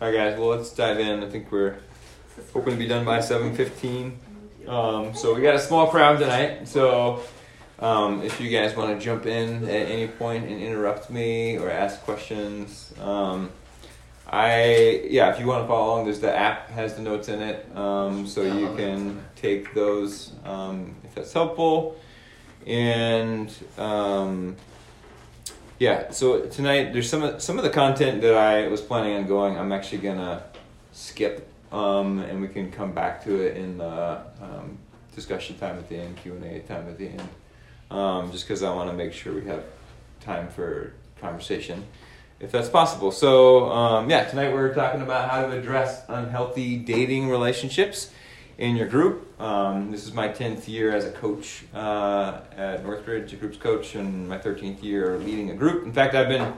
All right, guys. Well, let's dive in. I think we're hoping to be done by seven fifteen. Um, so we got a small crowd tonight. So um, if you guys want to jump in at any point and interrupt me or ask questions, um, I yeah. If you want to follow along, there's the app has the notes in it, um, so you can take those um, if that's helpful. And um, yeah, so tonight there's some of, some of the content that I was planning on going. I'm actually gonna skip, um, and we can come back to it in the um, discussion time at the end, Q and A time at the end. Um, just because I want to make sure we have time for conversation, if that's possible. So um, yeah, tonight we're talking about how to address unhealthy dating relationships in your group. Um, this is my 10th year as a coach uh, at Northridge, a groups coach, and my 13th year leading a group. In fact, I've been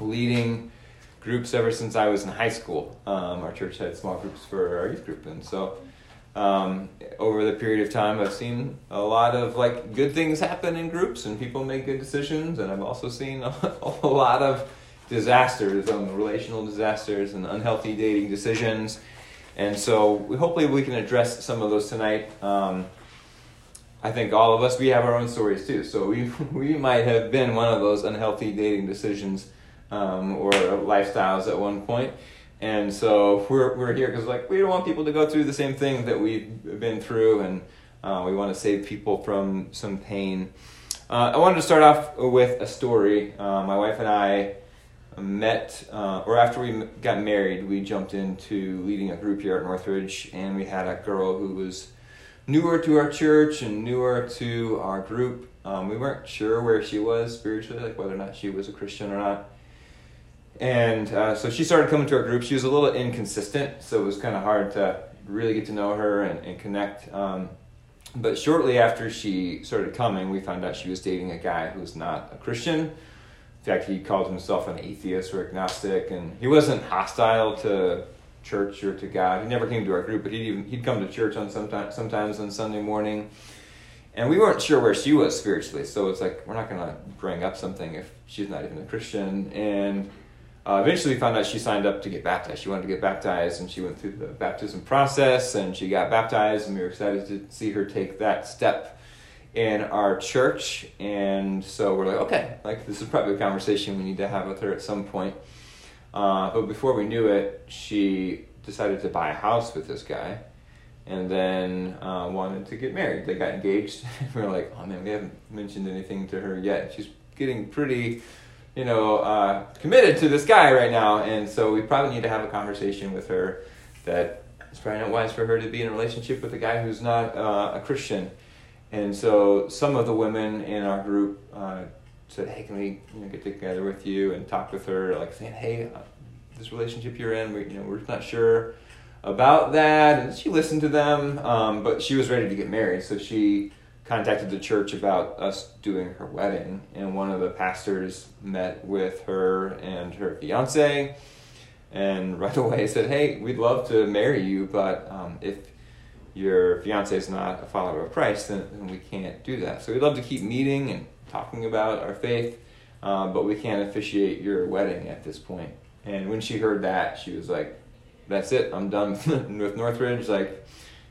leading groups ever since I was in high school. Um, our church had small groups for our youth group, and so um, over the period of time, I've seen a lot of like good things happen in groups, and people make good decisions. And I've also seen a, a lot of disasters, um, relational disasters, and unhealthy dating decisions and so hopefully we can address some of those tonight. Um, I think all of us, we have our own stories too. So we, we might have been one of those unhealthy dating decisions um, or lifestyles at one point. And so we're, we're here because like we don't want people to go through the same thing that we've been through and uh, we want to save people from some pain. Uh, I wanted to start off with a story. Uh, my wife and I met, uh, or after we got married, we jumped into leading a group here at Northridge, and we had a girl who was newer to our church and newer to our group. Um, we weren't sure where she was spiritually, like whether or not she was a Christian or not. And uh, so she started coming to our group. She was a little inconsistent, so it was kind of hard to really get to know her and, and connect. Um, but shortly after she started coming, we found out she was dating a guy who's not a Christian in fact, he called himself an atheist or agnostic, and he wasn't hostile to church or to God. He never came to our group, but he'd even, he'd come to church on sometimes sometimes on Sunday morning, and we weren't sure where she was spiritually. So it's like we're not going to bring up something if she's not even a Christian. And uh, eventually, we found out she signed up to get baptized. She wanted to get baptized, and she went through the baptism process, and she got baptized, and we were excited to see her take that step in our church and so we're like okay like this is probably a conversation we need to have with her at some point. Uh, but before we knew it she decided to buy a house with this guy and then uh, wanted to get married. They got engaged. We're like oh man we haven't mentioned anything to her yet. She's getting pretty you know uh, committed to this guy right now. And so we probably need to have a conversation with her that it's probably not wise for her to be in a relationship with a guy who's not uh, a christian and so some of the women in our group uh, said, "Hey, can we you know, get together with you and talk with her?" Like saying, "Hey, uh, this relationship you're in, we, you know, we're not sure about that." And she listened to them, um, but she was ready to get married, so she contacted the church about us doing her wedding. And one of the pastors met with her and her fiance, and right away said, "Hey, we'd love to marry you, but um, if your fiance is not a follower of Christ, then, then, we can't do that. So we'd love to keep meeting and talking about our faith, um, but we can't officiate your wedding at this point. And when she heard that, she was like, "That's it. I'm done with Northridge. Like,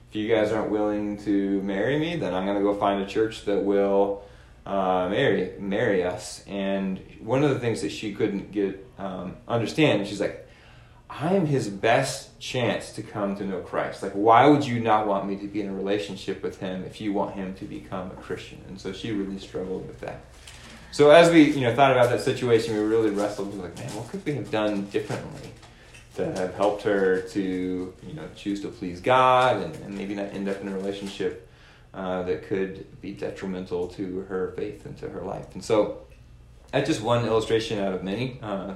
if you guys aren't willing to marry me, then I'm gonna go find a church that will." Uh, marry marry us and one of the things that she couldn't get um, understand she's like I am his best chance to come to know Christ. Like, why would you not want me to be in a relationship with him if you want him to become a Christian? And so she really struggled with that. So as we, you know, thought about that situation, we really wrestled with like, man, what could we have done differently to have helped her to, you know, choose to please God and, and maybe not end up in a relationship uh, that could be detrimental to her faith and to her life. And so that's just one illustration out of many. Uh,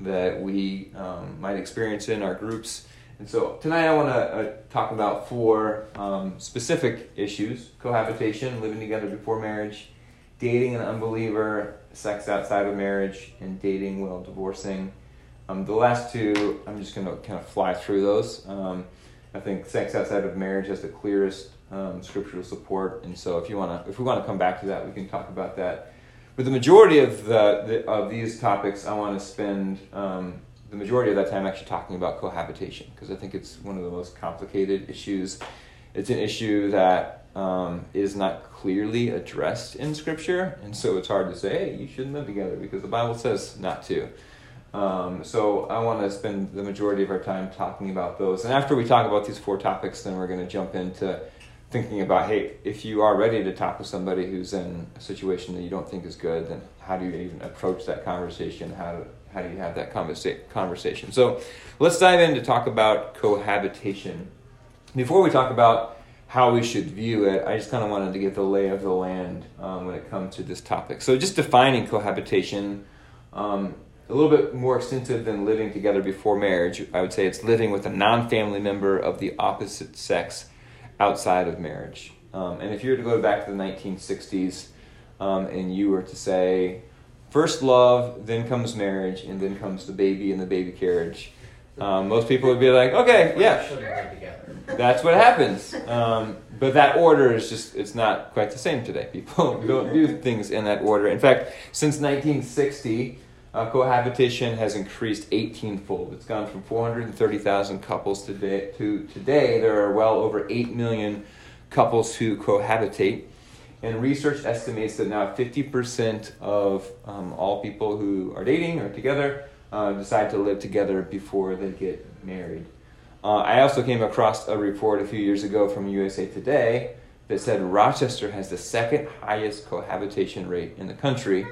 that we um, might experience in our groups. And so tonight I want to uh, talk about four um, specific issues cohabitation, living together before marriage, dating an unbeliever, sex outside of marriage, and dating while divorcing. Um, the last two, I'm just going to kind of fly through those. Um, I think sex outside of marriage has the clearest um, scriptural support, and so if you want to, if we want to come back to that, we can talk about that but the majority of the, the of these topics, I want to spend um, the majority of that time actually talking about cohabitation because I think it's one of the most complicated issues. It's an issue that um, is not clearly addressed in Scripture, and so it's hard to say, hey, you shouldn't live together because the Bible says not to. Um, so I want to spend the majority of our time talking about those. And after we talk about these four topics, then we're going to jump into thinking about, hey, if you are ready to talk with somebody who's in a situation that you don't think is good, then how do you even approach that conversation? How do, how do you have that conversa- conversation? So let's dive in to talk about cohabitation. Before we talk about how we should view it, I just kind of wanted to get the lay of the land um, when it comes to this topic. So just defining cohabitation. Um, a little bit more extensive than living together before marriage. I would say it's living with a non family member of the opposite sex outside of marriage. Um, and if you were to go back to the 1960s um, and you were to say, first love, then comes marriage, and then comes the baby and the baby carriage, um, most people would be like, okay, yeah, that's what happens. Um, but that order is just, it's not quite the same today. People don't do things in that order. In fact, since 1960, uh, cohabitation has increased 18 fold. It's gone from 430,000 couples today to today there are well over 8 million couples who cohabitate. And research estimates that now 50% of um, all people who are dating or together uh, decide to live together before they get married. Uh, I also came across a report a few years ago from USA Today that said Rochester has the second highest cohabitation rate in the country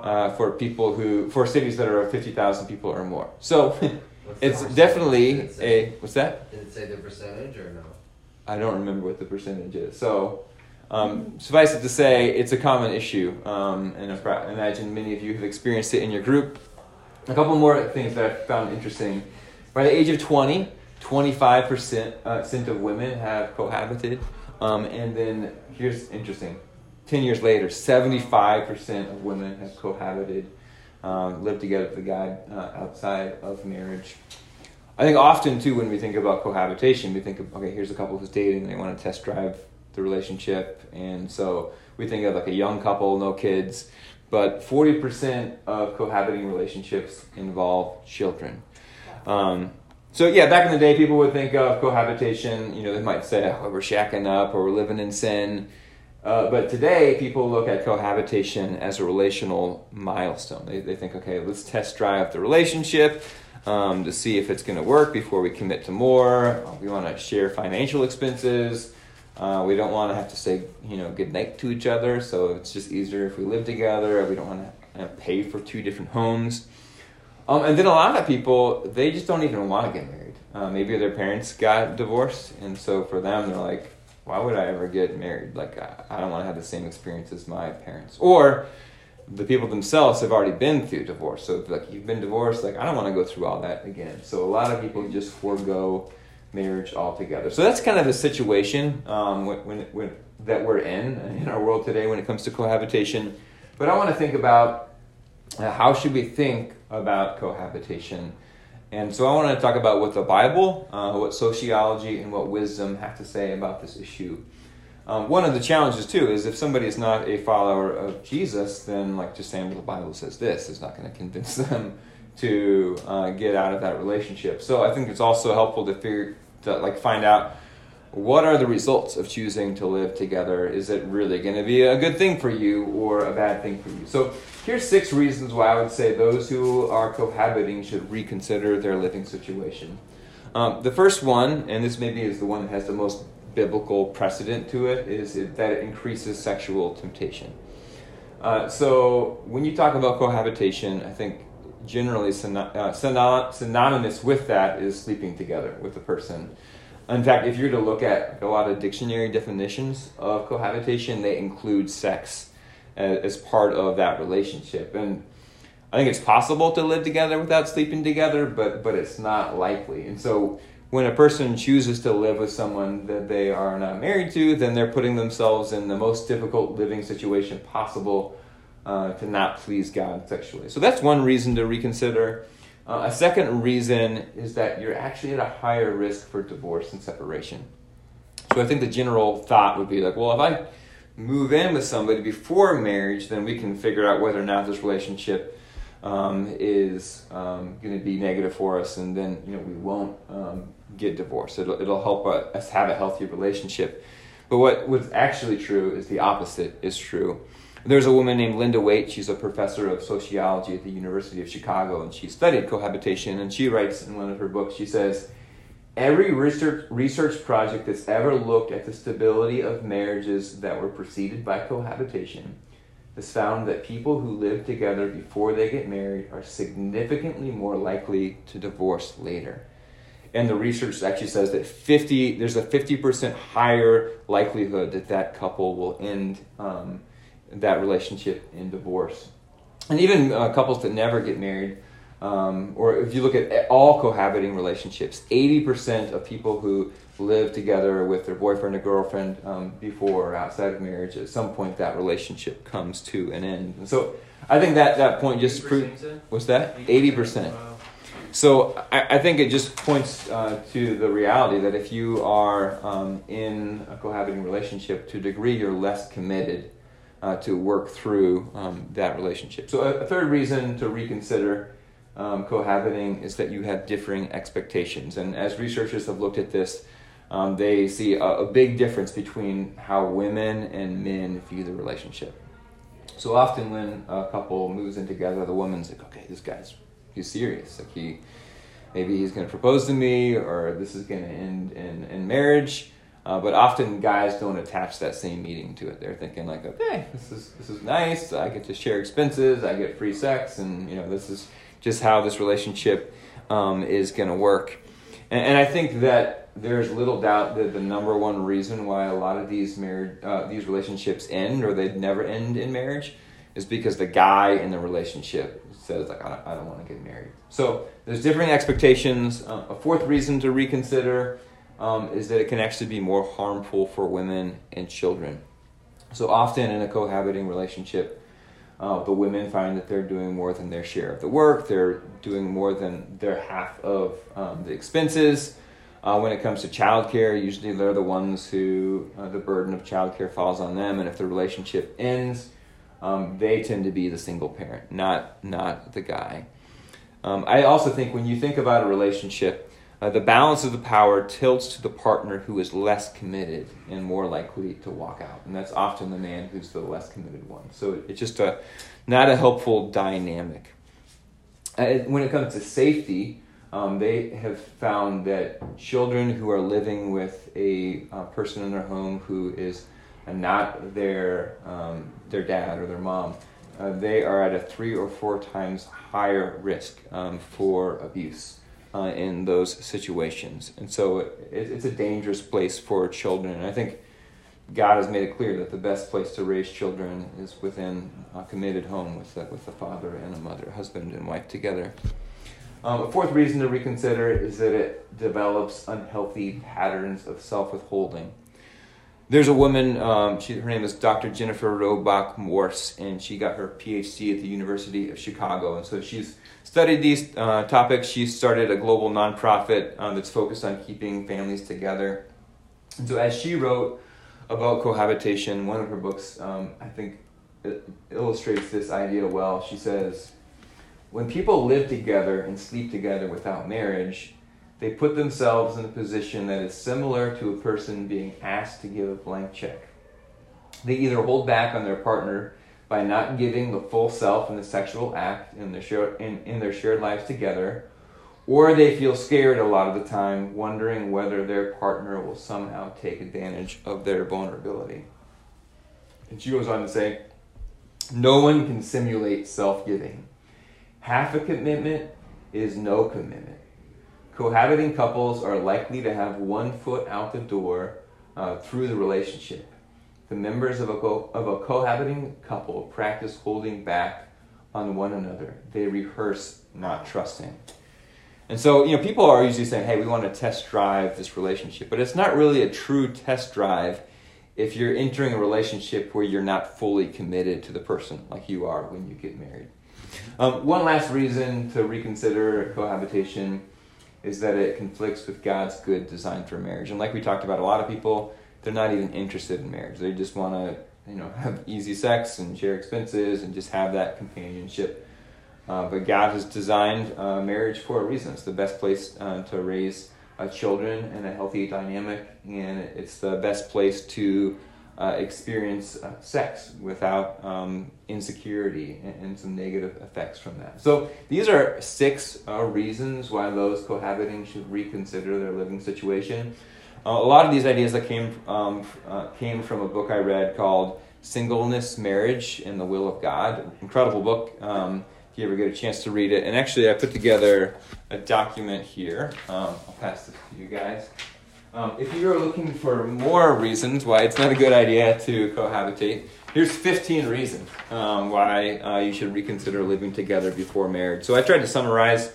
uh, for people who for cities that are 50,000 people or more. So it's definitely a what's that? Did it say the percentage or no? I don't remember what the percentage is. So um, suffice it to say, it's a common issue, um, and I imagine many of you have experienced it in your group. A couple more things that I found interesting. By the age of 20, 25% uh, of women have cohabited. Um, and then here's interesting 10 years later, 75% of women have cohabited, um, lived together with a guy uh, outside of marriage. I think often, too, when we think about cohabitation, we think of, okay, here's a couple who's dating, they want to test drive the relationship. And so we think of like a young couple, no kids. But 40% of cohabiting relationships involve children. Um, so yeah, back in the day, people would think of cohabitation. You know, they might say, "Oh, we're shacking up," or "We're living in sin." Uh, but today, people look at cohabitation as a relational milestone. They, they think, okay, let's test drive the relationship um, to see if it's going to work before we commit to more. We want to share financial expenses. Uh, we don't want to have to say, you know, good night to each other. So it's just easier if we live together. We don't want to pay for two different homes. Um, and then a lot of people, they just don't even want to get married. Uh, maybe their parents got divorced, and so for them, they're like, why would I ever get married? Like, I, don't want to have the same experience as my parents. Or the people themselves have already been through divorce. So, like, you've been divorced, like, I don't want to go through all that again. So, a lot of people just forego marriage altogether. So, that's kind of the situation um, when, when, when, that we're in in our world today when it comes to cohabitation. But I want to think about uh, how should we think about cohabitation and so I want to talk about what the Bible, uh, what sociology, and what wisdom have to say about this issue. Um, one of the challenges too is if somebody is not a follower of Jesus, then like just saying well, the Bible says this is not going to convince them to uh, get out of that relationship. So I think it's also helpful to figure to like find out what are the results of choosing to live together? Is it really going to be a good thing for you or a bad thing for you? So here's six reasons why I would say those who are cohabiting should reconsider their living situation. Um, the first one, and this maybe is the one that has the most biblical precedent to it, is it, that it increases sexual temptation. Uh, so when you talk about cohabitation, I think generally uh, synonymous with that is sleeping together with a person. In fact, if you were to look at a lot of dictionary definitions of cohabitation, they include sex as part of that relationship. And I think it's possible to live together without sleeping together, but but it's not likely. And so when a person chooses to live with someone that they are not married to, then they're putting themselves in the most difficult living situation possible uh, to not please God sexually. So that's one reason to reconsider. Uh, a second reason is that you're actually at a higher risk for divorce and separation. So I think the general thought would be like, well, if I move in with somebody before marriage, then we can figure out whether or not this relationship um, is um, going to be negative for us, and then you know we won't um, get divorced. It'll, it'll help us have a healthy relationship. But what, what's actually true is the opposite is true. There's a woman named Linda Waite. She's a professor of sociology at the University of Chicago, and she studied cohabitation. And she writes in one of her books, she says, Every research, research project that's ever looked at the stability of marriages that were preceded by cohabitation has found that people who live together before they get married are significantly more likely to divorce later. And the research actually says that 50, there's a 50% higher likelihood that that couple will end um, that relationship in divorce. And even uh, couples that never get married, um, or if you look at all cohabiting relationships, 80% of people who live together with their boyfriend or girlfriend um, before or outside of marriage, at some point that relationship comes to an end. And so I think that, that point just proves. What's that? 80%. Wow. So I, I, think it just points uh, to the reality that if you are um, in a cohabiting relationship, to a degree you're less committed uh, to work through um, that relationship. So a, a, third reason to reconsider um, cohabiting is that you have differing expectations. And as researchers have looked at this, um, they see a, a, big difference between how women and men view the relationship. So often when a couple moves in together, the woman's like, okay, this guy's he's serious. Like he maybe he's going to propose to me, or this is going to end in, in marriage. Uh, but often guys don't attach that same meaning to it. They're thinking like, okay, this is this is nice. I get to share expenses. I get free sex, and you know this is just how this relationship um, is going to work. And, and, I think that there's little doubt that the number one reason why a lot of these married uh, these relationships end or they never end in marriage is because the guy in the relationship says like I don't, I don't want to get married. So there's different expectations. Uh, a fourth reason to reconsider um, is that it can actually be more harmful for women and children. So often in a cohabiting relationship, uh, the women find that they're doing more than their share of the work. They're doing more than their half of um, the expenses. Uh, when it comes to childcare, usually they're the ones who uh, the burden of childcare falls on them. And if the relationship ends, um, they tend to be the single parent, not not the guy. Um, I also think when you think about a relationship, uh, the balance of the power tilts to the partner who is less committed and more likely to walk out. And that's often the man who's the less committed one. So it's just a, not a helpful dynamic. Uh, when it comes to safety, um, they have found that children who are living with a uh, person in their home who is not their, um, their dad or their mom, uh, they are at a three or four times higher risk um, for abuse uh, in those situations. And so it, it's a dangerous place for children. And I think God has made it clear that the best place to raise children is within a committed home with a, with a father and a mother, husband and wife together. Um, a fourth reason to reconsider is that it develops unhealthy patterns of self withholding. There's a woman, um, she, her name is Dr. Jennifer Roback Morse, and she got her PhD at the University of Chicago. And so she's studied these uh, topics. She started a global nonprofit uh, that's focused on keeping families together. And so, as she wrote about cohabitation, one of her books, um, I think, illustrates this idea well. She says, When people live together and sleep together without marriage, they put themselves in a position that is similar to a person being asked to give a blank check. They either hold back on their partner by not giving the full self in the sexual act in their, share, in, in their shared lives together, or they feel scared a lot of the time, wondering whether their partner will somehow take advantage of their vulnerability. And she goes on to say, No one can simulate self giving. Half a commitment is no commitment. Cohabiting couples are likely to have one foot out the door uh, through the relationship the members of a, co- of a cohabiting couple practice holding back on one another. They rehearse not trusting. And so, you know, people are usually saying, hey, we want to test drive this relationship. But it's not really a true test drive if you're entering a relationship where you're not fully committed to the person like you are when you get married. Um, one last reason to reconsider cohabitation is that it conflicts with God's good design for marriage. And like we talked about, a lot of people they're not even interested in marriage. They just want to, you know, have easy sex and share expenses and just have that companionship. Uh, but God has designed uh, marriage for a reason. It's the best place uh, to raise uh, children in a healthy dynamic, and it's the best place to uh, experience uh, sex without um, insecurity and, and, some negative effects from that. So these are six reasons why those cohabiting should reconsider their living situation. A lot of these ideas that came um, came from a book I read called Singleness, Marriage, and the Will of God. Incredible book. Um, if you ever get a chance to read it. And actually, I put together a document here. Um, I'll pass this to you guys. Um, if you're looking for more reasons why it's not a good idea to cohabitate, here's 15 reasons um, why uh, you should reconsider living together before marriage. So I tried to summarize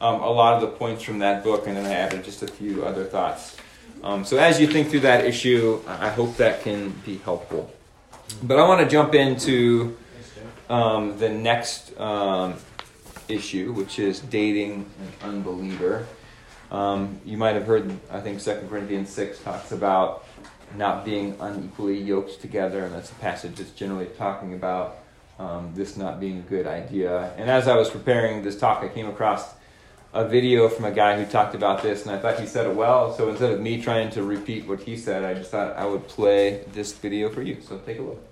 um, a lot of the points from that book, and then I added just a few other thoughts. Um, so as you think through that issue, I hope that can be helpful. But I want to jump into um, the next um, issue, which is dating an unbeliever. Um, you might have heard, I think, 2 Corinthians 6 talks about not being unequally yoked together, and that's a passage that's generally talking about um, this not being a good idea. And as I was preparing this talk, I came across a video from a guy who talked about this, and I thought he said it well. So instead of me trying to repeat what he said, I just thought I would play this video for you. So take a look.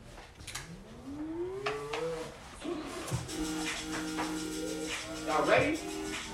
Y'all ready?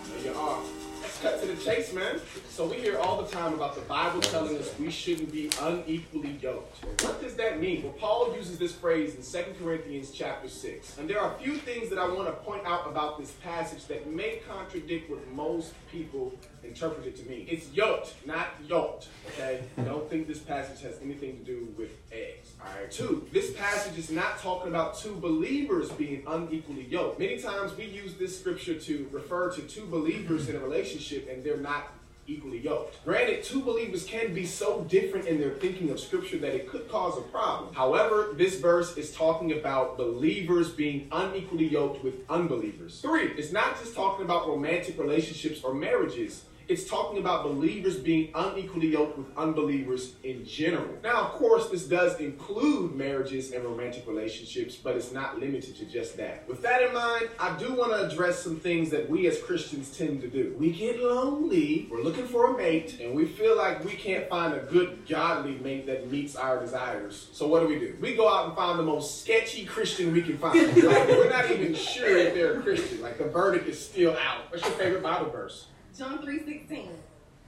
There you are. Let's cut to the chase, man. So we hear all the time about the Bible telling us we shouldn't be unequally yoked. What does that mean? Well, Paul uses this phrase in 2 Corinthians chapter 6. And there are a few things that I want to point out about this passage that may contradict what most people interpret it to mean. It's yoked, not yolked. Okay? Don't think this passage has anything to do with eggs. Alright. Two, this passage is not talking about two believers being unequally yoked. Many times we use this scripture to refer to two believers in a relationship and they're not equally yoked. Granted, two believers can be so different in their thinking of scripture that it could cause a problem. However, this verse is talking about believers being unequally yoked with unbelievers. Three, it's not just talking about romantic relationships or marriages it's talking about believers being unequally yoked with unbelievers in general. Now, of course, this does include marriages and romantic relationships, but it's not limited to just that. With that in mind, I do want to address some things that we as Christians tend to do. We get lonely, we're looking for a mate, and we feel like we can't find a good, godly mate that meets our desires. So, what do we do? We go out and find the most sketchy Christian we can find. like, we're not even sure if they're a Christian. Like, the verdict is still out. What's your favorite Bible verse? John 3.16.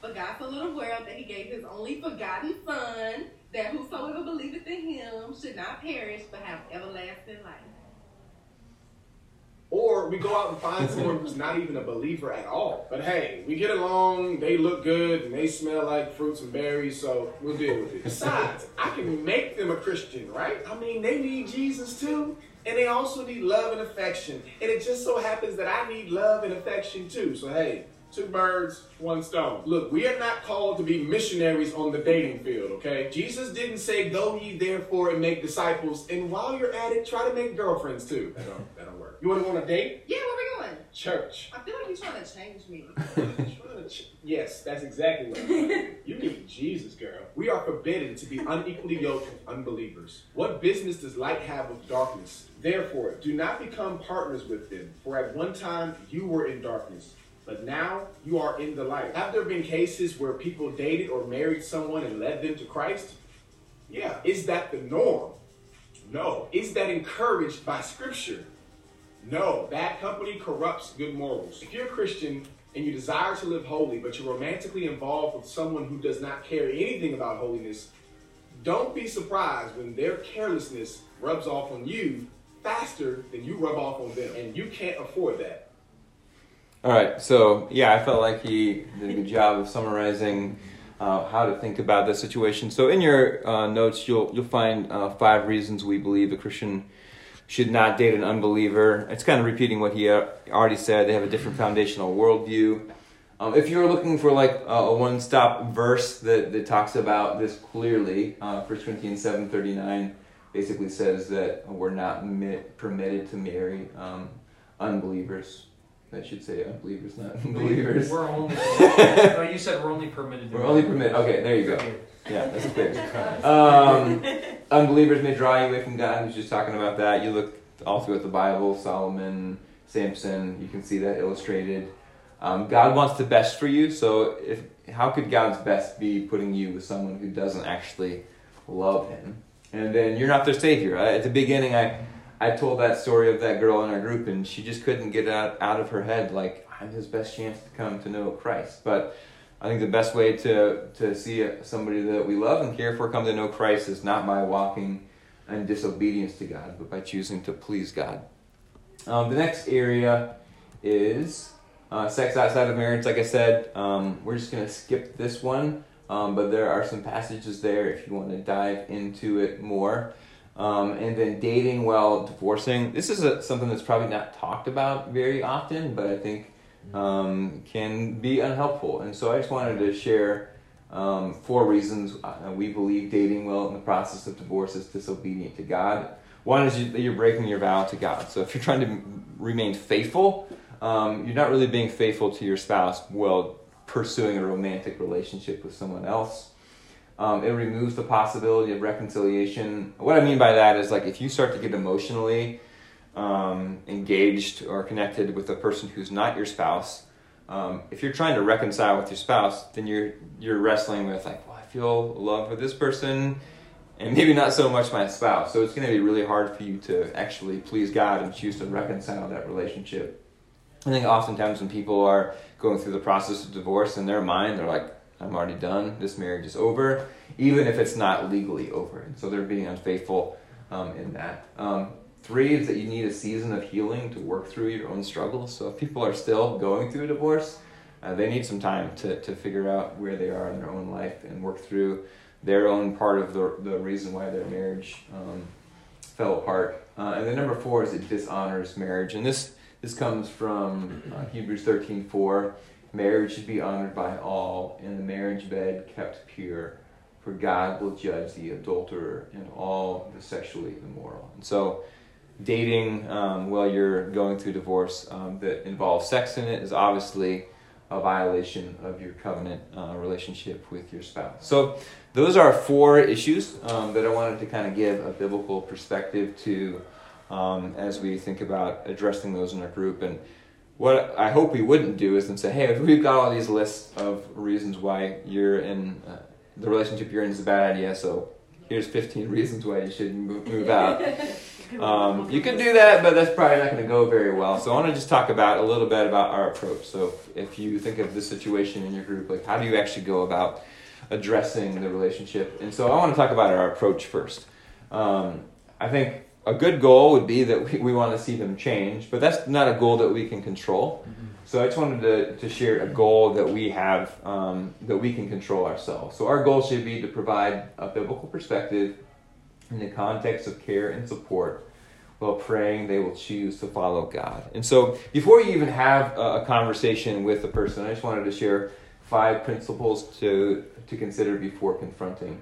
For God so little world that he gave his only forgotten son, that whosoever believeth in him should not perish but have everlasting life. Or we go out and find someone who's not even a believer at all. But hey, we get along, they look good, and they smell like fruits and berries, so we'll deal with it. Besides, I can make them a Christian, right? I mean, they need Jesus too. And they also need love and affection. And it just so happens that I need love and affection too. So hey, Two birds, one stone. Look, we are not called to be missionaries on the dating field, okay? Jesus didn't say, go ye therefore and make disciples, and while you're at it, try to make girlfriends too. That don't, that don't work. You want to go on a date? Yeah, where we going? Church. I feel like you're trying to change me. ch- yes, that's exactly what I'm saying. You need Jesus, girl. We are forbidden to be unequally yoked with unbelievers. What business does light have with darkness? Therefore, do not become partners with them, for at one time you were in darkness but now you are in the light. Have there been cases where people dated or married someone and led them to Christ? Yeah. Is that the norm? No. Is that encouraged by Scripture? No. Bad company corrupts good morals. If you're a Christian and you desire to live holy, but you're romantically involved with someone who does not care anything about holiness, don't be surprised when their carelessness rubs off on you faster than you rub off on them. And you can't afford that. All right, so yeah, I felt like he did a good job of summarizing uh, how to think about this situation. So in your uh, notes, you'll you'll find uh, five reasons we believe a Christian should not date an unbeliever. It's kind of repeating what he uh, already said. They have a different foundational worldview. Um, if you're looking for like a one-stop verse that, that talks about this clearly, uh, 1 Corinthians seven thirty nine basically says that we're not permitted to marry um, unbelievers. I should say unbelievers, not believers. We're only. oh, you said we're only permitted. We're only permitted. Okay, there you go. Yeah, that's clear. Um, unbelievers may draw you away from God. He's just talking about that. You look all throughout the Bible. Solomon, Samson. You can see that illustrated. Um, God wants the best for you, so if how could God's best be putting you with someone who doesn't actually love Him? And then you're not their savior. At the beginning, I I told that story of that girl in our group, and she just couldn't get out out of her head like I'm his best chance to come to know Christ. But I think the best way to to see somebody that we love and care for come to know Christ is not by walking in disobedience to God, but by choosing to please God. Um, the next area is uh, sex outside of marriage. Like I said, um, we're just going to skip this one, um, but there are some passages there if you want to dive into it more. Um, and then dating while divorcing. This is a, something that's probably not talked about very often, but I think um, can be unhelpful. And so I just wanted to share um, four reasons uh, we believe dating well in the process of divorce is disobedient to God. One is you, that you're breaking your vow to God. So if you're trying to remain faithful, um, you're not really being faithful to your spouse while pursuing a romantic relationship with someone else. Um, it removes the possibility of reconciliation. What I mean by that is like if you start to get emotionally um, engaged or connected with a person who's not your spouse, um, if you're trying to reconcile with your spouse, then you're you're wrestling with like, well, I feel love for this person, and maybe not so much my spouse. So it's going to be really hard for you to actually please God and choose to reconcile that relationship. I think oftentimes when people are going through the process of divorce in their mind, they're like, I'm already done. This marriage is over, even if it's not legally over. And so they're being unfaithful um, in that. Um, three is that you need a season of healing to work through your own struggles. So if people are still going through a divorce, uh, they need some time to, to figure out where they are in their own life and work through their own part of the, the reason why their marriage um, fell apart. Uh, and then number four is it dishonors marriage. And this this comes from uh, Hebrews 13 4. Marriage should be honored by all, and the marriage bed kept pure, for God will judge the adulterer and all the sexually immoral. And so, dating um, while you're going through divorce um, that involves sex in it is obviously a violation of your covenant uh, relationship with your spouse. So, those are four issues um, that I wanted to kind of give a biblical perspective to um, as we think about addressing those in our group. And what I hope we wouldn't do is then say, hey, we've got all these lists of reasons why you're in uh, the relationship you're in is a bad idea, so here's 15 reasons why you should move, move out. Um, you can do that, but that's probably not going to go very well. So I want to just talk about a little bit about our approach. So if you think of this situation in your group, like how do you actually go about addressing the relationship? And so I want to talk about our approach first. Um, I think a good goal would be that we, we want to see them change, but that's not a goal that we can control. Mm-hmm. So I just wanted to, to share a goal that we have um, that we can control ourselves. So our goal should be to provide a biblical perspective in the context of care and support while praying they will choose to follow God. And so before you even have a, a conversation with a person, I just wanted to share five principles to, to consider before confronting.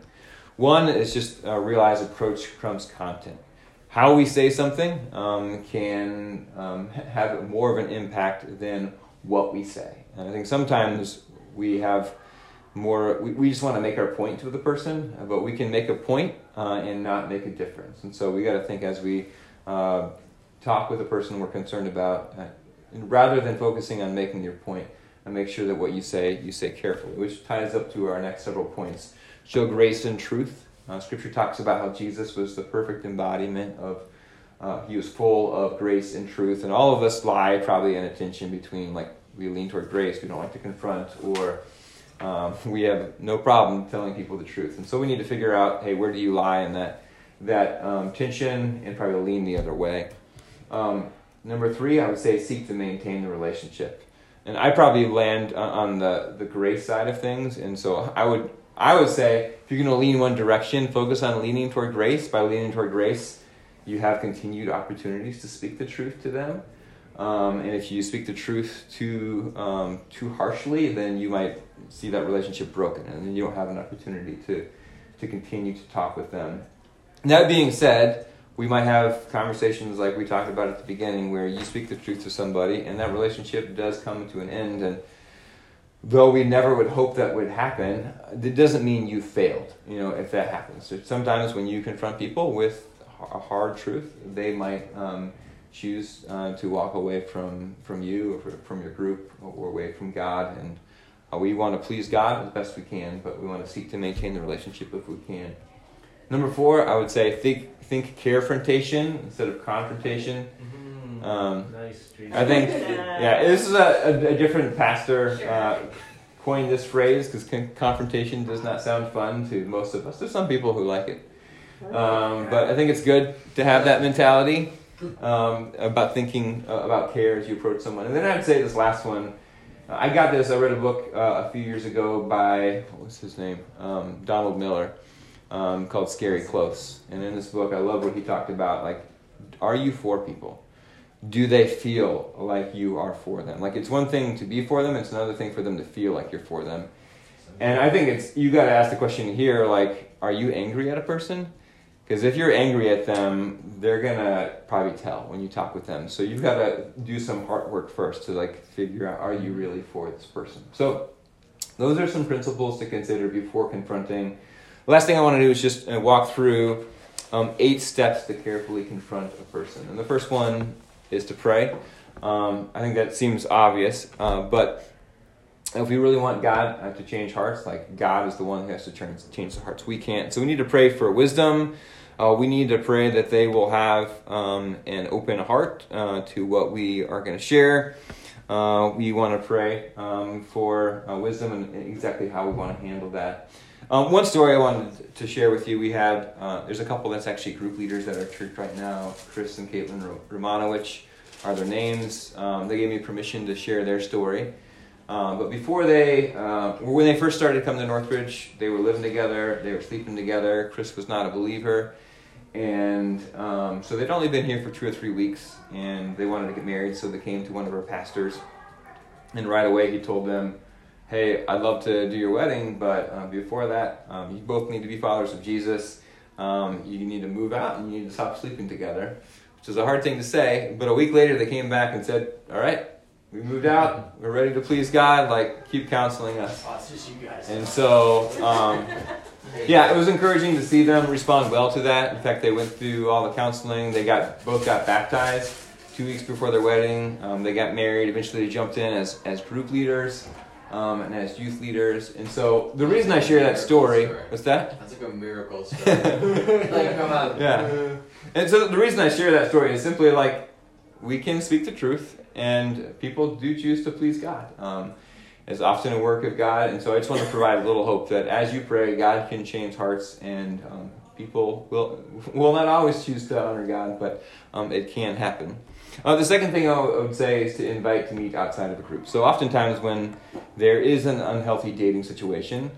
One is just uh, realize approach Crumb's content how we say something um, can um, have more of an impact than what we say. And I think sometimes we have more, we, we just want to make our point to the person, but we can make a point, uh, and not make a difference. And so we got to think as we uh, talk with the person we're concerned about, uh, rather than focusing on making your point, and make sure that what you say, you say carefully, which ties up to our next several points. Show grace and truth. Uh, scripture talks about how Jesus was the perfect embodiment of, uh, he was full of grace and truth. And all of us lie probably in a tension between, like, we lean toward grace, we don't like to confront, or um, we have no problem telling people the truth. And so we need to figure out, hey, where do you lie in that, that um, tension and probably lean the other way. Um, number three, I would say seek to maintain the relationship. And I probably land on the, the grace side of things. And so I would I would say if you're going to lean one direction, focus on leaning toward grace. By leaning toward grace, you have continued opportunities to speak the truth to them. Um, and if you speak the truth too um, too harshly, then you might see that relationship broken, and then you don't have an opportunity to to continue to talk with them. That being said, we might have conversations like we talked about at the beginning, where you speak the truth to somebody, and that relationship does come to an end, and though we never would hope that would happen, it doesn't mean you failed, you know, if that happens. So sometimes when you confront people with a hard truth, they might um, choose uh, to walk away from from you or from your group or away from God, and uh, we want to please God as best we can, but we want to seek to maintain the relationship if we can. Number four, I would say think think carefrontation instead of confrontation. Mhm. Um, nice. I think, yeah, this is a, a, a different pastor uh, coined this phrase because con- confrontation does not sound fun to most of us. There's some people who like it, um, but I think it's good to have that mentality um, about thinking uh, about care as you approach someone. And then I'd say this last one. Uh, I got this. I read a book uh, a few years ago by what was his name? Um, Donald Miller, um, called "Scary Close." And in this book, I love what he talked about. Like, are you for people? Do they feel like you are for them? Like it's one thing to be for them, it's another thing for them to feel like you're for them. And I think it's you got to ask the question here like are you angry at a person? Because if you're angry at them, they're gonna probably tell when you talk with them. So you've got to do some hard work first to like figure out are you really for this person. So those are some principles to consider before confronting. The last thing I want to do is just uh, walk through um, eight steps to carefully confront a person. And the first one is to pray. Um, I think that seems obvious, uh, but if we really want God uh, to change hearts, like God is the one who has to turn, change the hearts, we can't. So we need to pray for wisdom. Uh, we need to pray that they will have um, an open heart uh, to what we are going to share. Uh, we want to pray um, for uh, wisdom and exactly how we want to handle that. Um, one story I wanted to share with you. We had uh, there's a couple that's actually group leaders at our church right now. Chris and Caitlin Ro- Romanowicz are their names. Um, they gave me permission to share their story. Um, but before they, uh, when they first started coming to Northridge, they were living together. They were sleeping together. Chris was not a believer, and um, so they'd only been here for two or three weeks, and they wanted to get married. So they came to one of our pastors, and right away he told them hey, I'd love to do your wedding, but uh, before that, um, you both need to be followers of Jesus. Um, you need to move out and you need to stop sleeping together, which is a hard thing to say. But a week later, they came back and said, all right, we moved out. We're ready to please God. Like, keep counseling us. Oh, it's just you guys. And so, um, yeah, it was encouraging to see them respond well to that. In fact, they went through all the counseling. They got both got baptized two weeks before their wedding. Um, they got married. Eventually, they jumped in as as group leaders um, and as youth leaders. And so, the reason I share that story, what's that? That's like a miracle story. like, come on. Yeah. And so the reason I share that story is simply like we can speak the truth, and people do choose to please God. Um, it's often a work of God, and so I just want to provide a little hope that as you pray, God can change hearts, and um, people will will not always choose to honor God, but um, it can happen. Uh, the second thing I would say is to invite to meet outside of a group. So oftentimes when there is an unhealthy dating situation,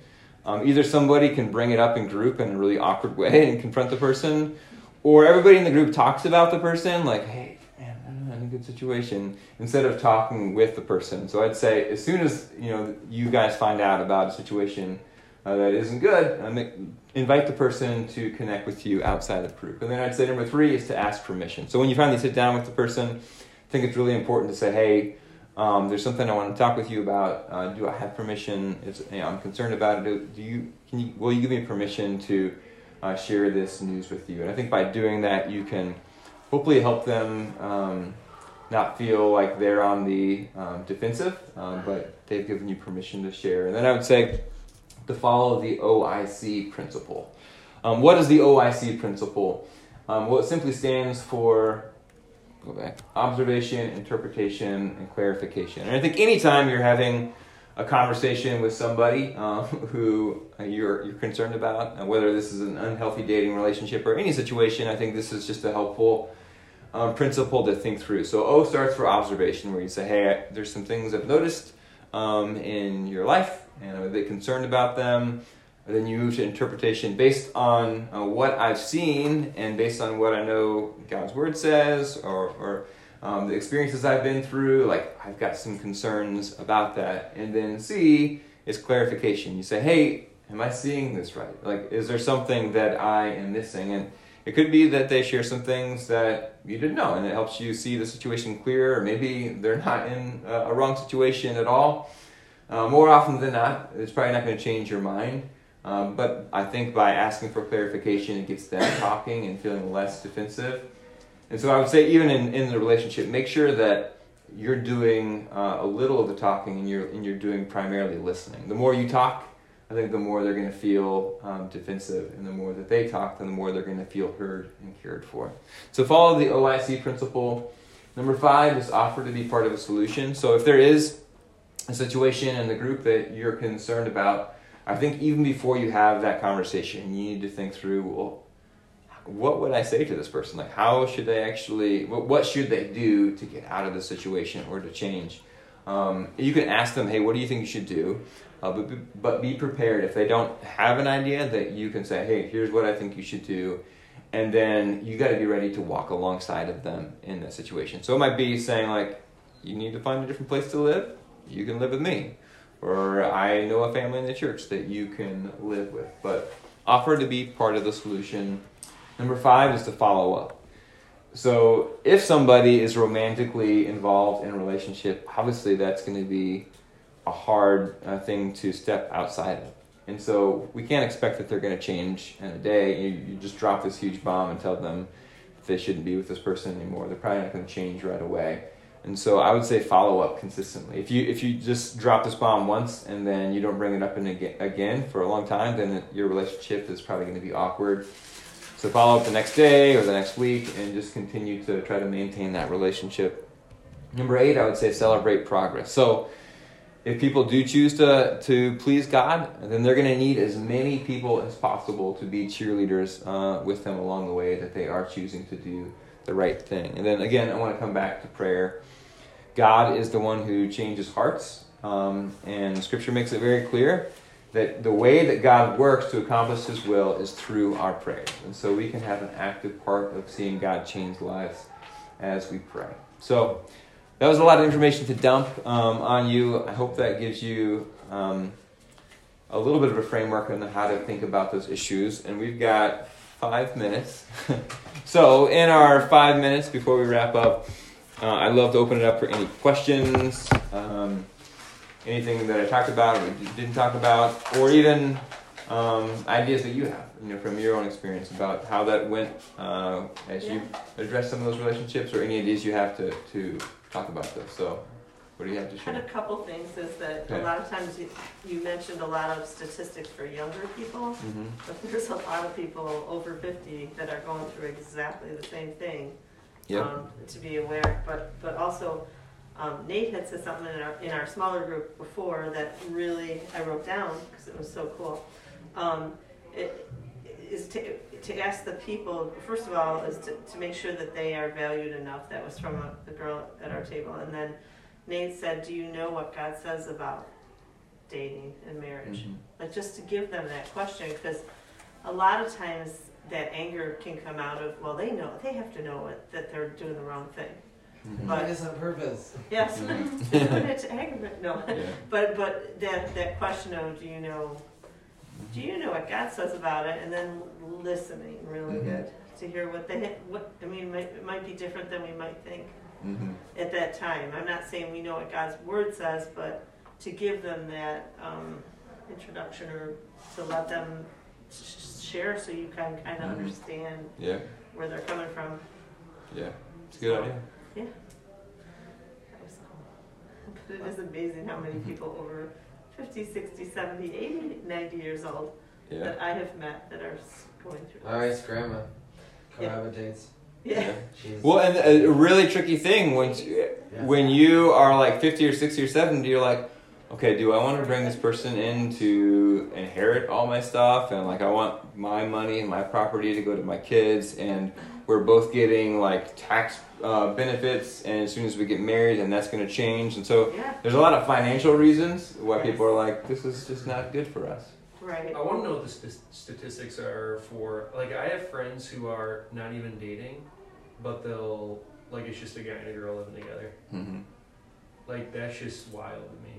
um, either somebody can bring it up in group in a really awkward way and confront the person, or everybody in the group talks about the person, like, hey, man, I'm in a good situation, instead of talking with the person. So I'd say as soon as you know you guys find out about a situation uh, that isn't good, invite the person to connect with you outside of group. And then I'd say number three is to ask permission. So when you finally sit down with the person, I think it's really important to say, hey, um, there's something I want to talk with you about. Uh, do I have permission? It's, you know, I'm concerned about it. Do, do you? Can you? Will you give me permission to uh, share this news with you? And I think by doing that, you can hopefully help them um, not feel like they're on the um, defensive, um, but they've given you permission to share. And then I would say to follow the OIC principle. Um, what is the OIC principle? Um, well, it simply stands for go back observation, interpretation, and clarification. And I think anytime you're having a conversation with somebody um, who you're you're concerned about, and whether this is an unhealthy dating relationship or any situation, I think this is just a helpful um, principle to think through. So O starts for observation, where you say, "Hey, I, there's some things I've noticed um, in your life, and I'm a bit concerned about them." And then you move to interpretation based on uh, what I've seen and based on what I know God's Word says, or, or um, the experiences I've been through. Like I've got some concerns about that. And then C is clarification. You say, "Hey, am I seeing this right? Like, is there something that I am missing?" And it could be that they share some things that you didn't know, and it helps you see the situation clearer. Or maybe they're not in a, a wrong situation at all. Uh, more often than not, it's probably not going to change your mind. Um, but I think by asking for clarification, it gets them talking and feeling less defensive. And so I would say, even in, in the relationship, make sure that you're doing uh, a little of the talking and you're, and you're doing primarily listening. The more you talk, I think the more they're going to feel um, defensive, and the more that they talk, then the more they're going to feel heard and cared for. So follow the OIC principle. Number five is offer to be part of a solution. So if there is situation and the group that you're concerned about, I think even before you have that conversation, you need to think through, well, what would I say to this person? Like, how should they actually, what, should they do to get out of the situation or to change? Um, you can ask them, hey, what do you think you should do? Uh, but, but be prepared. If they don't have an idea, that you can say, hey, here's what I think you should do. And then you got to be ready to walk alongside of them in that situation. So it might be saying, like, you need to find a different place to live. You can live with me. Or I know a family in the church that you can live with. But offer to be part of the solution. Number five is to follow up. So if somebody is romantically involved in a relationship, obviously that's going to be a hard uh, thing to step outside of. And so we can't expect that they're going to change in a day. You, you just drop this huge bomb and tell them they shouldn't be with this person anymore. They're probably not going to change right away. And so I would say follow up consistently. If you if you just drop this bomb once and then you don't bring it up in again, again for a long time, then your relationship is probably going to be awkward. So follow up the next day or the next week and just continue to try to maintain that relationship. Number eight, I would say celebrate progress. So if people do choose to, to please God, then they're going to need as many people as possible to be cheerleaders uh, with them along the way that they are choosing to do the right thing. And then again, I want to come back to prayer. God is the one who changes hearts, um, and Scripture makes it very clear that the way that God works to accomplish His will is through our prayers. And so we can have an active part of seeing God change lives as we pray. So that was a lot of information to dump um, on you. I hope that gives you um, a little bit of a framework on how to think about those issues. And we've got five minutes. so, in our five minutes before we wrap up, uh, I'd love to open it up for any questions. Um, anything that I talked about or didn't talk about, or even um, ideas that you have, you know, from your own experience about how that went uh, as you address some of those relationships, or any ideas you have to, to talk about this. So, what do you have to I had a couple things, is that Okay. a lot of times you, you mentioned a lot of statistics for younger people, hmm but there's a lot of people over fifty that are going through exactly the same thing. Yep. um, To be aware, but, but also, um, Nate had said something in our, in our smaller group before that really, I wrote down, because it was so cool. Um, it, is to, to ask the people, first of all, is to, to make sure that they are valued enough, that was from a, the girl at our table, and then Nate said, do you know what God says about dating and marriage? Mhm. Like just to give them that question, because a lot of times that anger can come out of, well, they know, they have to know it, that they're doing the wrong thing. Mhm. But- It is on purpose. Yes, but it's anger. no, Yeah. but, but that, that question of, do you know, do you know what God says about it, and then listening really Mhm. good, to hear what they, what, I mean, it might, it might be different than we might think Mhm. at that time. I'm not saying we know what God's word says, but to give them that um, introduction or to let them sh- share so you can kind of Mhm. understand Yeah. where they're coming from. Yeah. It's a good idea. That was cool. But it is amazing how many people over 50, 60, 70, 80, 90 years old Yeah. that I have met that are going through this. All right, grandma. Yeah. Cohabitates. Yeah. She's, Well, and a really tricky thing when Yeah. when you are like 50 or 60 or 70, you're like, okay, do I want to bring this person in to inherit all my stuff? And like, I want my money and my property to go to my kids. And we're both getting like tax uh, benefits. And as soon as we get married, and that's going to change. And so Yeah, there's a lot of financial reasons why people are like, this is just not good for us. right. I want to know what the st- statistics are for. Like, I have friends who are not even dating, but they'll like it's just a guy and a girl living together. hmm Like that's just wild to me.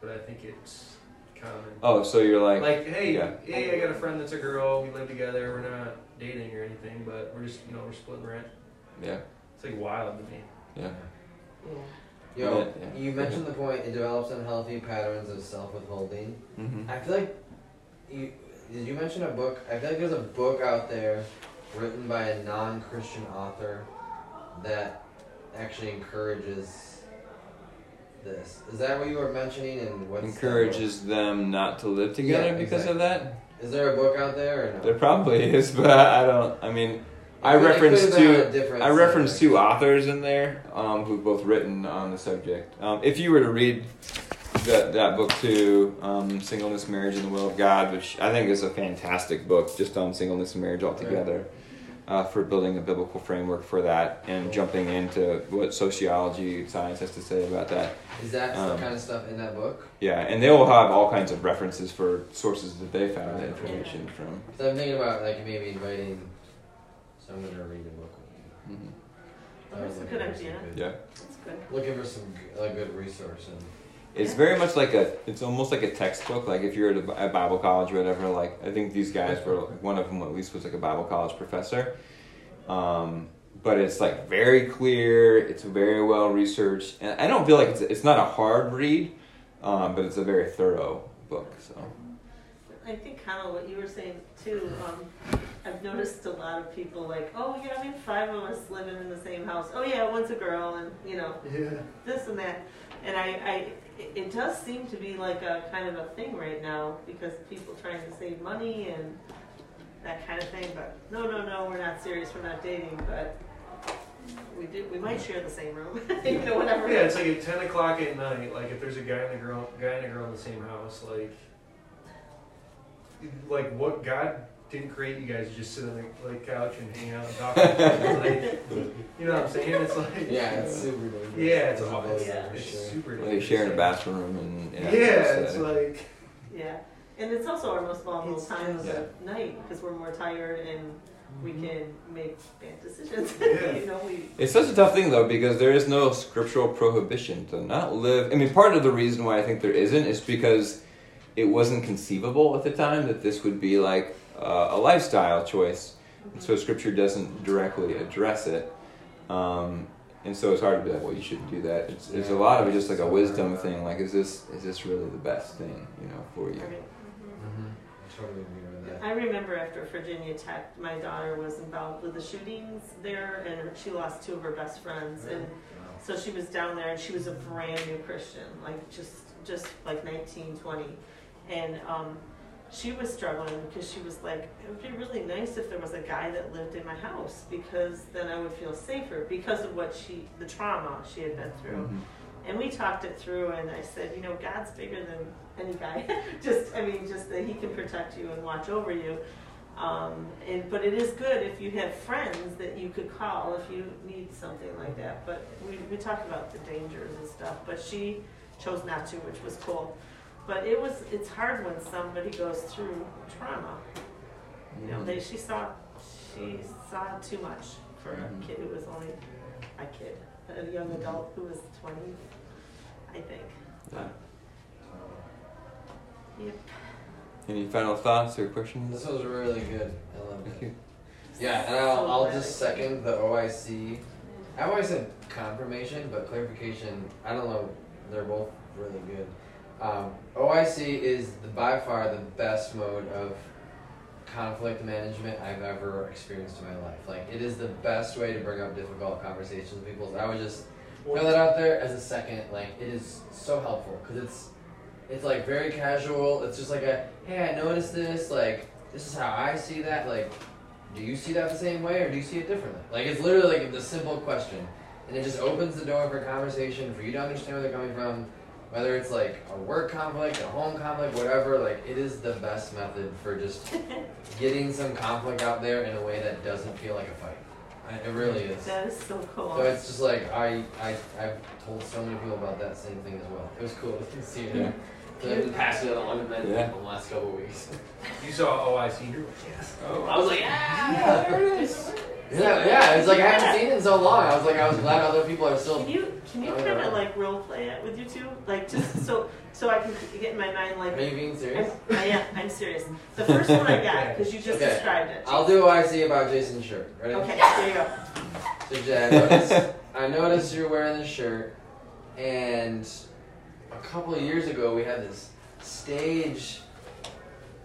But I think it's common. Oh, so you're like, Like, hey, yeah. hey, I got a friend that's a girl. We live together. We're not dating or anything, but we're just, you know, we're splitting rent. yeah, It's like wild to me. yeah. Yeah. Yo, Yeah, yeah. you mentioned the point. It develops unhealthy patterns of self-withholding. hmm I feel like you did you mention a book? I feel like there's a book out there written by a non-Christian author that actually encourages this. Is that what you were mentioning? And what Encourages them not to live together Yeah, because of that. Is there a book out there or no? There probably is, but I don't. I mean, I It could- it could referenced have been on a two. I referenced two authors in there um, who've both written on the subject. Um, if you were to read that that book too, um, "Singleness, Marriage, and the Will of God," which I think is a fantastic book just on singleness and marriage altogether, uh, for building a biblical framework for that and jumping into what sociology science has to say about that. Is that the Um, kind of stuff in that book? Yeah, and they will have all kinds of references for sources that they found that information from. So I'm thinking about like maybe inviting someone to read the book. with me. Mhm. Was That's a good idea. good- Yeah. That's good. Looking for some g- a good resource and It's very much like a. It's almost like a textbook. Like if you're at a, at Bible college or whatever. Like I think these guys were. One of them at least was like a Bible college professor. Um, but it's like very clear. It's very well researched, and I don't feel like it's. It's not a hard read, um, but it's a very thorough book. So I think kind of what you were saying too. Um, I've noticed a lot of people like, oh yeah, I mean five of us living in the same house. Oh yeah, one's a girl, and you know Yeah. this and that. And I, I, it- does seem to be like a kind of a thing right now because people trying to save money and that kind of thing. But no, no, no, we're not serious. We're not dating, but we do. We might share the same room. you know, whatever. Yeah, it's like at ten o'clock at night. Like if there's a guy and a girl, guy and a girl in the same house, like, like what God didn't create you guys to just sit on the like couch and hang out and talk. like, you know what I'm saying? It's like yeah, it's super dangerous. yeah, it's It's awful. Yeah. it's sure. super. they dangerous. share in a bathroom and Yeah, yeah. it's like Yeah, and it's also our most vulnerable It's- time of yeah. the night because we're more tired and we mm-hmm. can make bad decisions. Yeah. you know, we. It's such a tough thing though because there is no scriptural prohibition to not live. I mean, part of the reason why I think there isn't is because it wasn't conceivable at the time that this would be like uh, a lifestyle choice. And so scripture doesn't directly address it. Um, and so it's hard to be like, well, you shouldn't do that. It's, it's a lot of it just like a wisdom thing. Like, is this is this really the best thing, you know, for you? Mm-hmm. I totally agree with that. I remember after Virginia Tech, my daughter was involved with the shootings there, and she lost two of her best friends, and so she was down there, and she was a brand new Christian, like just just like 19, 20, and um, she was struggling because she was like, it would be really nice if there was a guy that lived in my house because then I would feel safer because of what she, the trauma she had been through. Mhm. And we talked it through, and I said, you know, God's bigger than any guy. just, I mean, just that He can protect you and watch over you. Um, and but it is good if you have friends that you could call if you need something like that. But we we talked about the dangers and stuff. But she chose not to, which was cool. But it was it's hard when somebody goes through trauma. You know, they she saw she saw too much for a Mhm. kid who was only a kid, a young adult who was twenty, I think. Yeah. Yep. Any final thoughts or questions? This was really good. I love it. you. Yeah, and I'll, So I'll just second the OIC. I always said confirmation, but clarification, I don't know, they're both really good. Um, OIC is the, by far the best mode of conflict management I've ever experienced in my life. Like, it is the best way to bring up difficult conversations with people. I would just throw that out there as a second. Like, it is so helpful because it's it's like very casual. It's just like a hey, I noticed this. Like, this is how I see that. Like, do you see that the same way or do you see it differently? Like, it's literally like the simple question, and it just opens the door for conversation for you to understand where they're coming from. Whether it's like a work conflict, a home conflict, whatever, like it is the best method for just getting some conflict out there in a way that doesn't feel like a fight. It really is. That is so cool. So it's just like I, I I've told so many people about that same thing as well. It was cool to see it. Yeah. So I've been passing it along to many Yeah. the last couple of weeks. you saw oh, OIC, and you're like yes. Oh. I was like, yeah, there it is. Yeah, yeah. It's like I haven't seen it in so long. I was like, I was glad other people are still. Can you can you Oh, kind of like role play it with you two, like just so so I can get in my mind like Are you being I'm, serious? I am I'm serious. The first one I got because you just Okay. described it. I'll do what I see about Jason's shirt. Ready? Okay, there you go. So Jay, I noticed, I noticed you're wearing this shirt, and a couple of years ago we had this stage,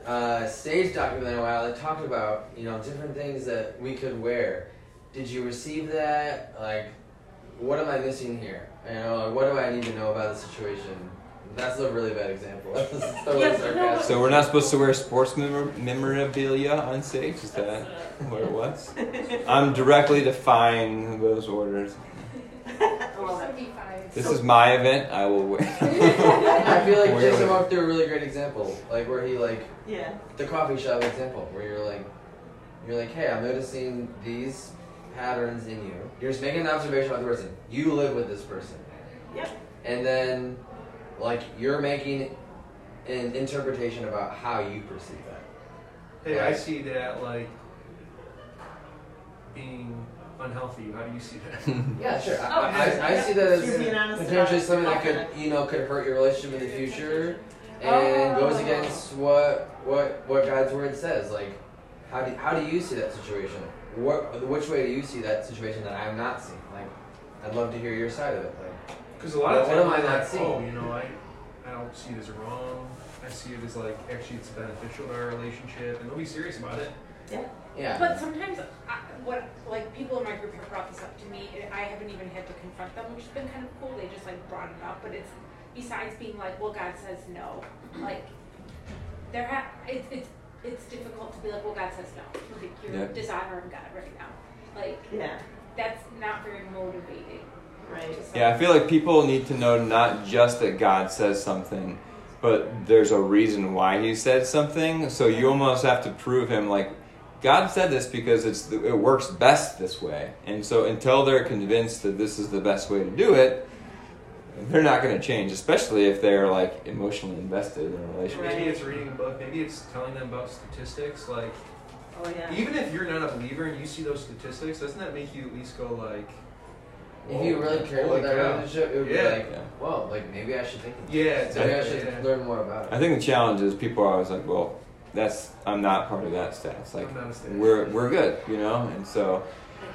uh, stage documentary a while that talked about you know different things that we could wear, did you receive that? Like, what am I missing here? You know, like, what do I need to know about the situation? That's a really bad example. That's Yes, no. So we're not supposed to wear sports memor- memorabilia on stage? Is that what it was? I'm directly defying those orders. Well, This is my event. I will wear. I feel like Where- Jason walked through a really great example, like where he like yeah. the coffee shop example, where you're like, you're like, hey, I'm noticing these patterns in you. You're just making an observation about the person. You live with this person. Yep. And then, like, you're making an interpretation about how you perceive that. Hey, I see that like being unhealthy. How do you see that? Yeah, sure. I, Oh, I, I, I see that as You're being honest potentially it. something that could, you know, could hurt your relationship in the future, and goes Oh. against what what what God's word says. Like, how do how do you see that situation? What which way do you see that situation that I'm not seeing? Like, I'd love to hear your side of it. Like, Because a lot of What times am I I'm not like, seeing? oh, you know, I, I don't see it as wrong. I see it as like actually it's beneficial to our relationship, and they'll be serious about it. yeah. But sometimes, I, what like people in my group have brought this up to me. I haven't even had to confront them, which has been kind of cool. They just like brought it up, but it's besides being like, well, God says no. Like there, ha- it's it's it's difficult to be like, well, God says no. Like you're Yeah. dishonoring God right now. Like Yeah. that's not very motivating. Right. Yeah, I feel like people need to know not just that God says something, but there's a reason why He said something. So you almost have to prove Him like God said this because it's it works best this way. And so until they're convinced that this is the best way to do it, they're not going to change. Especially if they're like emotionally invested in a relationship. Maybe it's reading a book. Maybe it's telling them about statistics. Like Oh yeah. even if you're not a believer and you see those statistics, doesn't that make you at least go like, if you really care Holy about that cow. relationship, it would Yeah. be like, Yeah. well, like maybe I should think. Yeah. Maybe I should yeah. learn more about it. I think the challenge is people are always like, well, that's I'm not part of that status. Like I'm not a state. we're we're good, you know. And so,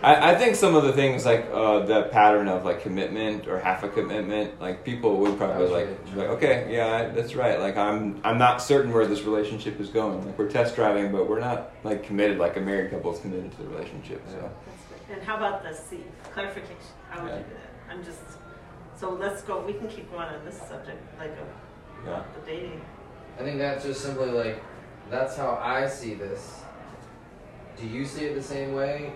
I, I think some of the things like uh, the pattern of like commitment or half a commitment, like people would probably like, be like, okay, yeah, that's right. Like I'm I'm not certain where this relationship is going. Like we're test driving, but we're not like committed like a married couple is committed to the relationship. So Yeah. That's. And how about the C clarification? How would Yeah. you do that? I'm just. So let's go. We can keep going on this subject, like of yeah, the dating. I think that's just simply like, that's how I see this. Do you see it the same way?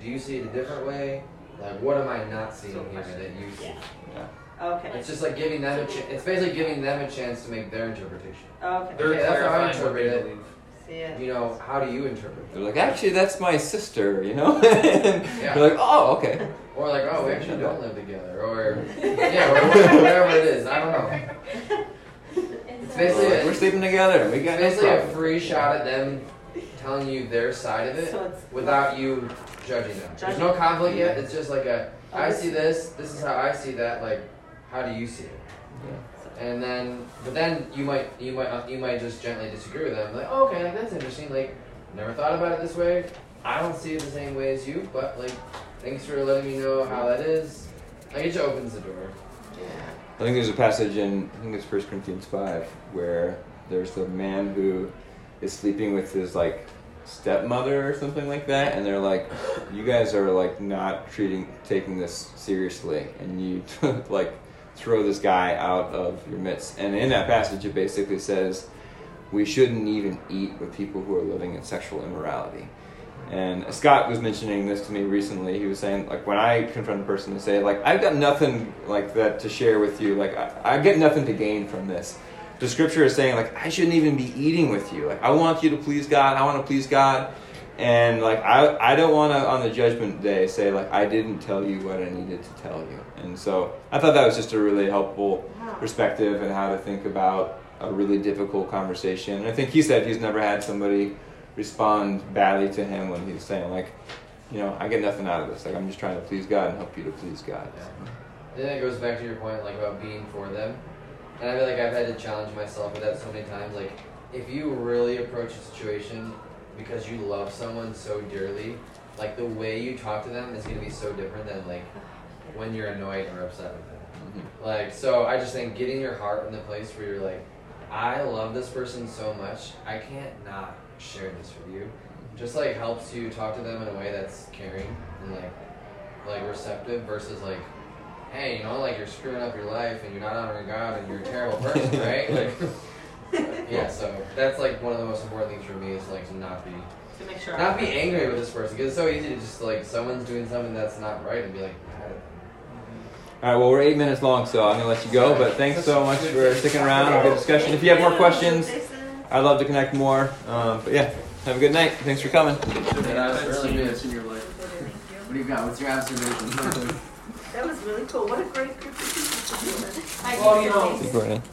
Do you see it a different way? Like, what am I not seeing here that you see? Yeah. yeah. Okay. It's just like giving them a chance. It's basically giving them a chance to make their interpretation. Okay. They're Okay, that's how I clarifying what they interpret it. believe. See ya. You know, how do you interpret it? They're it? like, actually, that's my sister, you know. and Yeah. You're like, oh, okay. Or like, oh, we actually don't live together. Or, yeah, or whatever it is. I don't know. And It's basically Like, we're sleeping together. We It's got no basically a free shot at them telling you their side of it So without you judging them. There's no conflict yet. It's just like a, I this- see this. This is how I see that. Like, how do you see it? And then, but then you might, you might, uh, you might just gently disagree with them. Like, oh, okay, like, that's interesting. Like, never thought about it this way. I don't see it the same way as you, but like, thanks for letting me know how that is. Like, it just opens the door. Yeah. I think there's a passage in I think it's First Corinthians five where there's the man who is sleeping with his like stepmother or something like that, and they're like, "You guys are like not treating taking this seriously," and you like throw this guy out of your midst. And in that passage, it basically says we shouldn't even eat with people who are living in sexual immorality. And Scott was mentioning this to me recently. He was saying, like, when I confront a person and say, like, I've got nothing like that to share with you. Like, I, I get nothing to gain from this. The scripture is saying, like, I shouldn't even be eating with you. Like, I want you to please God. I want to please God. And like, I, I don't want to on the judgment day say like, I didn't tell you what I needed to tell you. And so I thought that was just a really helpful perspective and how to think about a really difficult conversation. And I think he said he's never had somebody respond badly to him when he's saying like, you know, I get nothing out of this. Like I'm just trying to please God and help you to please God. Yeah. Then it goes back to your point, like about being for them. And I feel like I've had to challenge myself with that so many times. Like, if you really approach a situation because you love someone so dearly, like the way you talk to them is gonna be so different than like when you're annoyed or upset with them. Mhm. Like, so I just think getting your heart in the place where you're like, I love this person so much, I can't not share this with you. just like helps you talk to them in a way that's caring and like like receptive versus like hey you know like you're screwing up your life and you're not honoring god and you're a terrible person right like yeah so that's like one of the most important things for me is like to not be To make sure. not be angry with this person because it's so easy to just like someone's doing something that's not right and be like All right, well, we're eight minutes long, so I'm going to let you go. But thanks so much for sticking around. Good discussion. If you have more questions, I'd love to connect more. Um, but yeah, have a good night. Thanks for coming. that was really good in your life. What do you got? What's your observation? That was really cool. What a great group of people to do it. I Well, you know, it's- Recording.